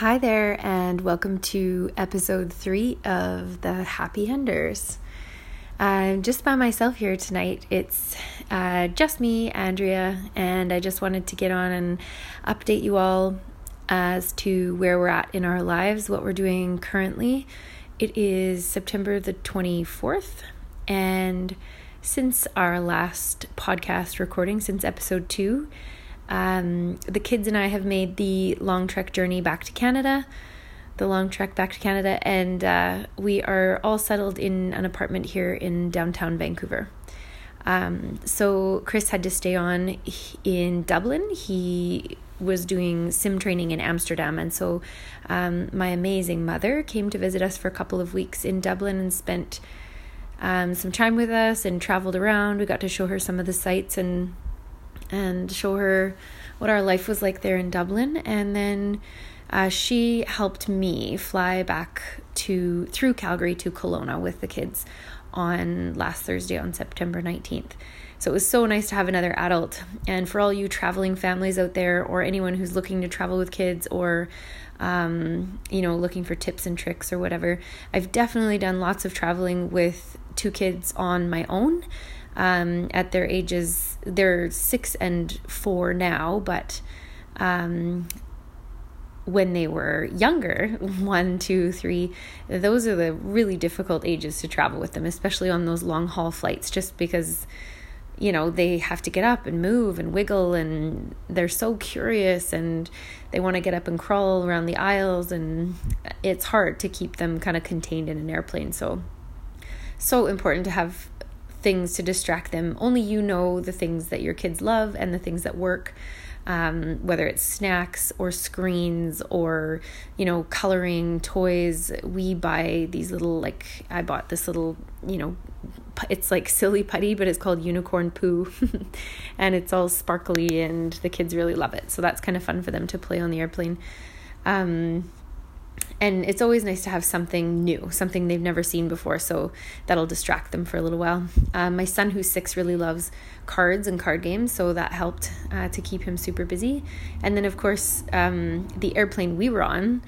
Hi there, and welcome to episode three of the Happy Hunders. I'm just by myself here tonight. It's uh, just me, Andrea, and I just wanted to get on and update you all as to where we're at in our lives, what we're doing currently. It is September the 24th, and since our last podcast recording, since episode two, um, the kids and I have made the long trek journey back to Canada, the long trek back to Canada, and uh, we are all settled in an apartment here in downtown Vancouver. Um, so Chris had to stay on in Dublin. He was doing sim training in Amsterdam, and so um, my amazing mother came to visit us for a couple of weeks in Dublin and spent um, some time with us and traveled around. We got to show her some of the sights and and show her what our life was like there in Dublin. And then uh, she helped me fly back to through Calgary to Kelowna with the kids on last Thursday on September 19th. So it was so nice to have another adult. And for all you traveling families out there, or anyone who's looking to travel with kids, or um, you know, looking for tips and tricks or whatever, I've definitely done lots of traveling with two kids on my own um, at their ages. They're six and four now, but um, when they were younger, one, two, three, those are the really difficult ages to travel with them, especially on those long haul flights, just because, you know, they have to get up and move and wiggle and they're so curious and they want to get up and crawl around the aisles and it's hard to keep them kind of contained in an airplane. So, so important to have things to distract them. Only you know the things that your kids love and the things that work. Um, whether it's snacks or screens or you know coloring toys we buy these little like i bought this little you know it's like silly putty but it's called unicorn poo and it's all sparkly and the kids really love it so that's kind of fun for them to play on the airplane um, and it's always nice to have something new, something they've never seen before. So that'll distract them for a little while. Um, my son, who's six, really loves cards and card games, so that helped uh, to keep him super busy. And then, of course, um, the airplane we were on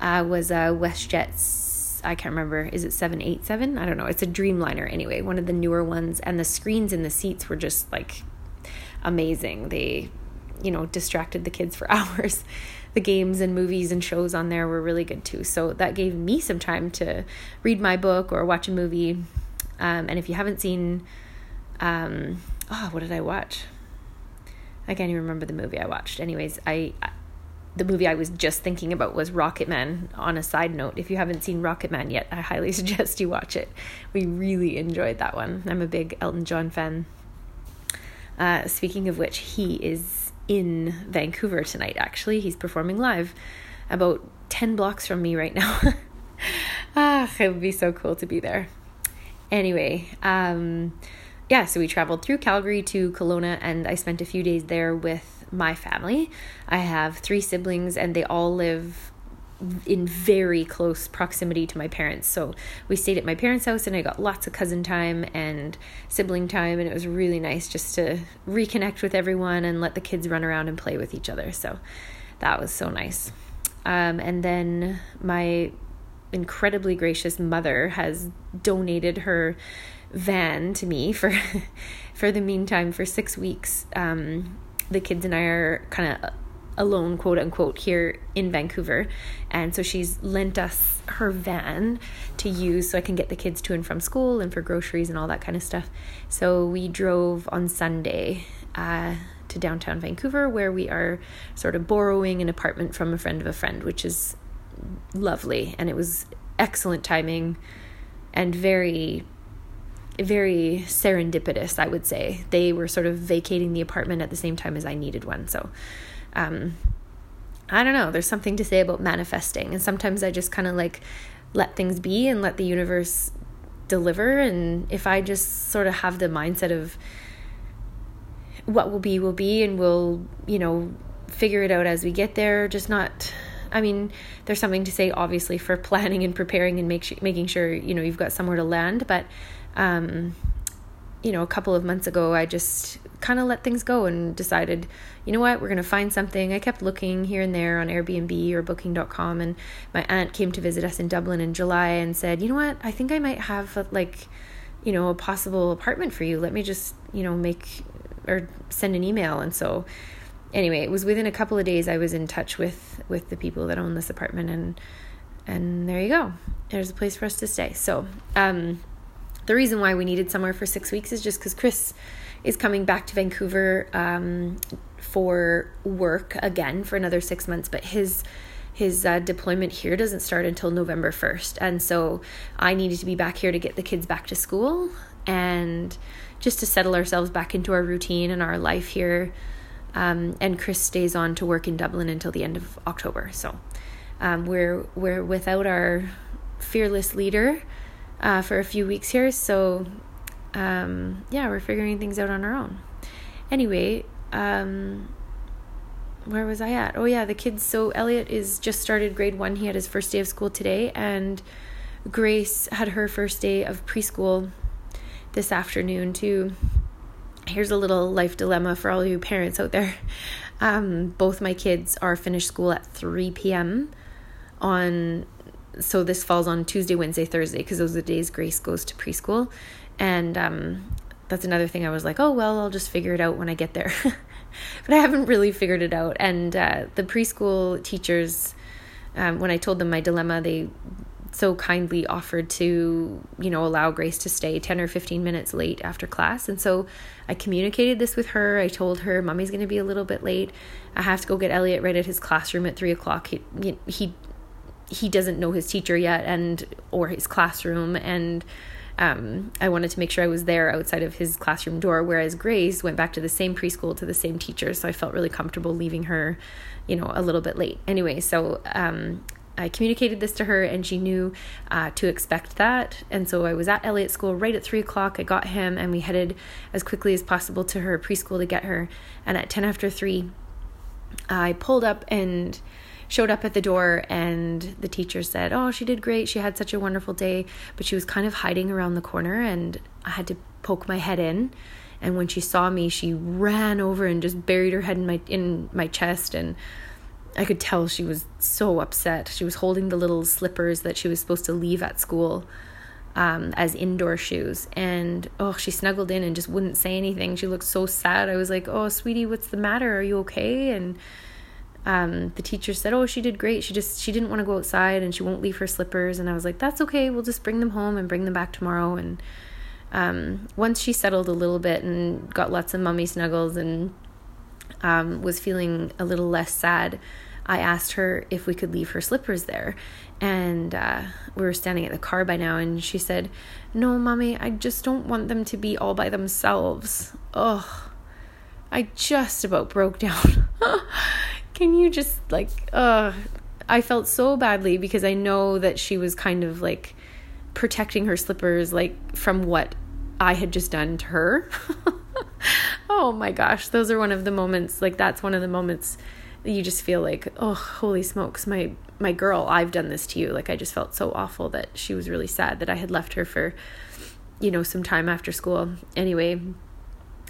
uh, was a WestJet's. I can't remember. Is it seven eight seven? I don't know. It's a Dreamliner anyway, one of the newer ones. And the screens in the seats were just like amazing. They, you know, distracted the kids for hours the games and movies and shows on there were really good too. So that gave me some time to read my book or watch a movie. Um, and if you haven't seen, um, oh, what did I watch? I can't even remember the movie I watched. Anyways, I, I the movie I was just thinking about was Rocketman. On a side note, if you haven't seen Rocketman yet, I highly suggest you watch it. We really enjoyed that one. I'm a big Elton John fan. Uh, speaking of which, he is in Vancouver tonight, actually. He's performing live about 10 blocks from me right now. ah, it would be so cool to be there. Anyway, um, yeah, so we traveled through Calgary to Kelowna and I spent a few days there with my family. I have three siblings and they all live in very close proximity to my parents. So we stayed at my parents' house and I got lots of cousin time and sibling time and it was really nice just to reconnect with everyone and let the kids run around and play with each other. So that was so nice. Um, and then my incredibly gracious mother has donated her van to me for for the meantime for 6 weeks. Um, the kids and I are kind of alone, quote unquote, here in Vancouver. And so she's lent us her van to use so I can get the kids to and from school and for groceries and all that kind of stuff. So we drove on Sunday uh, to downtown Vancouver where we are sort of borrowing an apartment from a friend of a friend, which is lovely. And it was excellent timing and very very serendipitous, I would say. They were sort of vacating the apartment at the same time as I needed one. So um, I don't know, there's something to say about manifesting. And sometimes I just kind of like let things be and let the universe deliver. And if I just sort of have the mindset of what will be, will be, and we'll, you know, figure it out as we get there, just not. I mean, there's something to say, obviously, for planning and preparing and make, making sure you know you've got somewhere to land. But um, you know, a couple of months ago, I just kind of let things go and decided, you know what, we're going to find something. I kept looking here and there on Airbnb or booking.com. And my aunt came to visit us in Dublin in July and said, you know what, I think I might have a, like, you know, a possible apartment for you. Let me just, you know, make or send an email. And so, anyway, it was within a couple of days I was in touch with with the people that own this apartment and and there you go. There's a place for us to stay. So, um, the reason why we needed somewhere for six weeks is just because Chris is coming back to Vancouver um, for work again for another six months, but his his uh, deployment here doesn't start until November 1st. And so I needed to be back here to get the kids back to school and just to settle ourselves back into our routine and our life here. Um, and Chris stays on to work in Dublin until the end of October. So um, we're we're without our fearless leader uh, for a few weeks here. So um, yeah, we're figuring things out on our own. Anyway, um, where was I at? Oh yeah, the kids. So Elliot is just started grade one. He had his first day of school today, and Grace had her first day of preschool this afternoon too. Here's a little life dilemma for all you parents out there. Um, both my kids are finished school at 3 p.m. on so this falls on Tuesday, Wednesday, Thursday because those are the days Grace goes to preschool, and um, that's another thing I was like, oh well, I'll just figure it out when I get there, but I haven't really figured it out. And uh, the preschool teachers, um, when I told them my dilemma, they so kindly offered to you know allow grace to stay 10 or 15 minutes late after class. And so i communicated this with her. I told her mommy's going to be a little bit late. I have to go get elliot right at his classroom at 3 o'clock. He, he he doesn't know his teacher yet and or his classroom and um, I wanted to make sure I was there outside of his classroom door, whereas Grace went back to the same preschool to the same teacher, so I felt really comfortable leaving her, you know, a little bit late. Anyway, so um, I communicated this to her, and she knew uh, to expect that. And so I was at Elliot school right at three o'clock. I got him, and we headed as quickly as possible to her preschool to get her. And at ten after three, I pulled up and showed up at the door and the teacher said, "Oh, she did great. She had such a wonderful day, but she was kind of hiding around the corner and I had to poke my head in." And when she saw me, she ran over and just buried her head in my in my chest and I could tell she was so upset. She was holding the little slippers that she was supposed to leave at school um, as indoor shoes. And oh, she snuggled in and just wouldn't say anything. She looked so sad. I was like, "Oh, sweetie, what's the matter? Are you okay?" And um, the teacher said, "Oh, she did great. She just she didn't want to go outside and she won't leave her slippers." And I was like, "That's okay. We'll just bring them home and bring them back tomorrow." And um, once she settled a little bit and got lots of mummy snuggles and um, was feeling a little less sad, I asked her if we could leave her slippers there. And uh, we were standing at the car by now, and she said, No, mommy, I just don't want them to be all by themselves. Ugh. I just about broke down. Can you just like uh I felt so badly because I know that she was kind of like protecting her slippers like from what I had just done to her. oh my gosh, those are one of the moments like that's one of the moments that you just feel like, "Oh, holy smokes, my my girl, I've done this to you." Like I just felt so awful that she was really sad that I had left her for you know, some time after school. Anyway,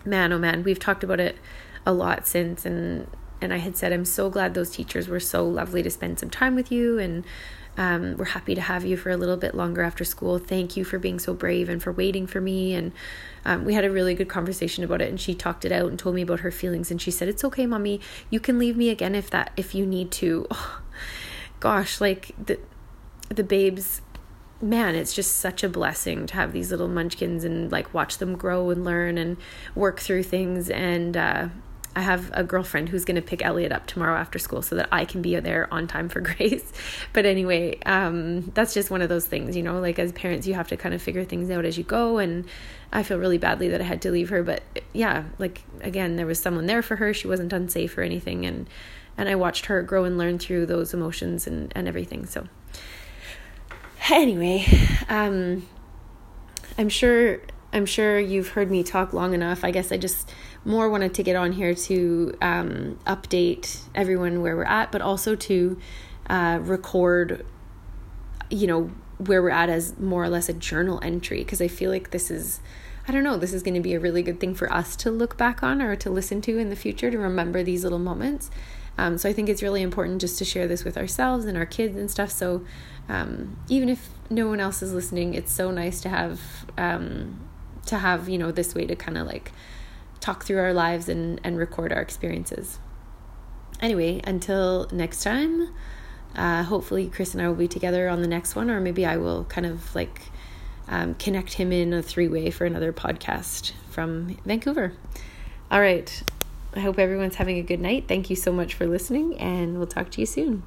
man, oh man, we've talked about it a lot since and and I had said, I'm so glad those teachers were so lovely to spend some time with you, and um, we're happy to have you for a little bit longer after school. Thank you for being so brave and for waiting for me. And um, we had a really good conversation about it, and she talked it out and told me about her feelings. And she said, "It's okay, mommy. You can leave me again if that if you need to." Oh, gosh, like the the babes man, it's just such a blessing to have these little munchkins and like watch them grow and learn and work through things. And uh, I have a girlfriend who's going to pick Elliot up tomorrow after school so that I can be there on time for Grace. But anyway, um, that's just one of those things, you know, like as parents, you have to kind of figure things out as you go. And I feel really badly that I had to leave her. But yeah, like again, there was someone there for her. She wasn't unsafe or anything. And, and I watched her grow and learn through those emotions and, and everything. So anyway, um, I'm sure I'm sure you've heard me talk long enough. I guess I just more wanted to get on here to um, update everyone where we're at, but also to uh, record, you know, where we're at as more or less a journal entry because I feel like this is. I don't know, this is going to be a really good thing for us to look back on or to listen to in the future to remember these little moments. Um, so I think it's really important just to share this with ourselves and our kids and stuff. So um, even if no one else is listening, it's so nice to have um, to have you know this way to kind of like talk through our lives and and record our experiences. Anyway, until next time. Uh, hopefully, Chris and I will be together on the next one, or maybe I will kind of like um, connect him in a three way for another podcast from Vancouver. All right. I hope everyone's having a good night. Thank you so much for listening, and we'll talk to you soon.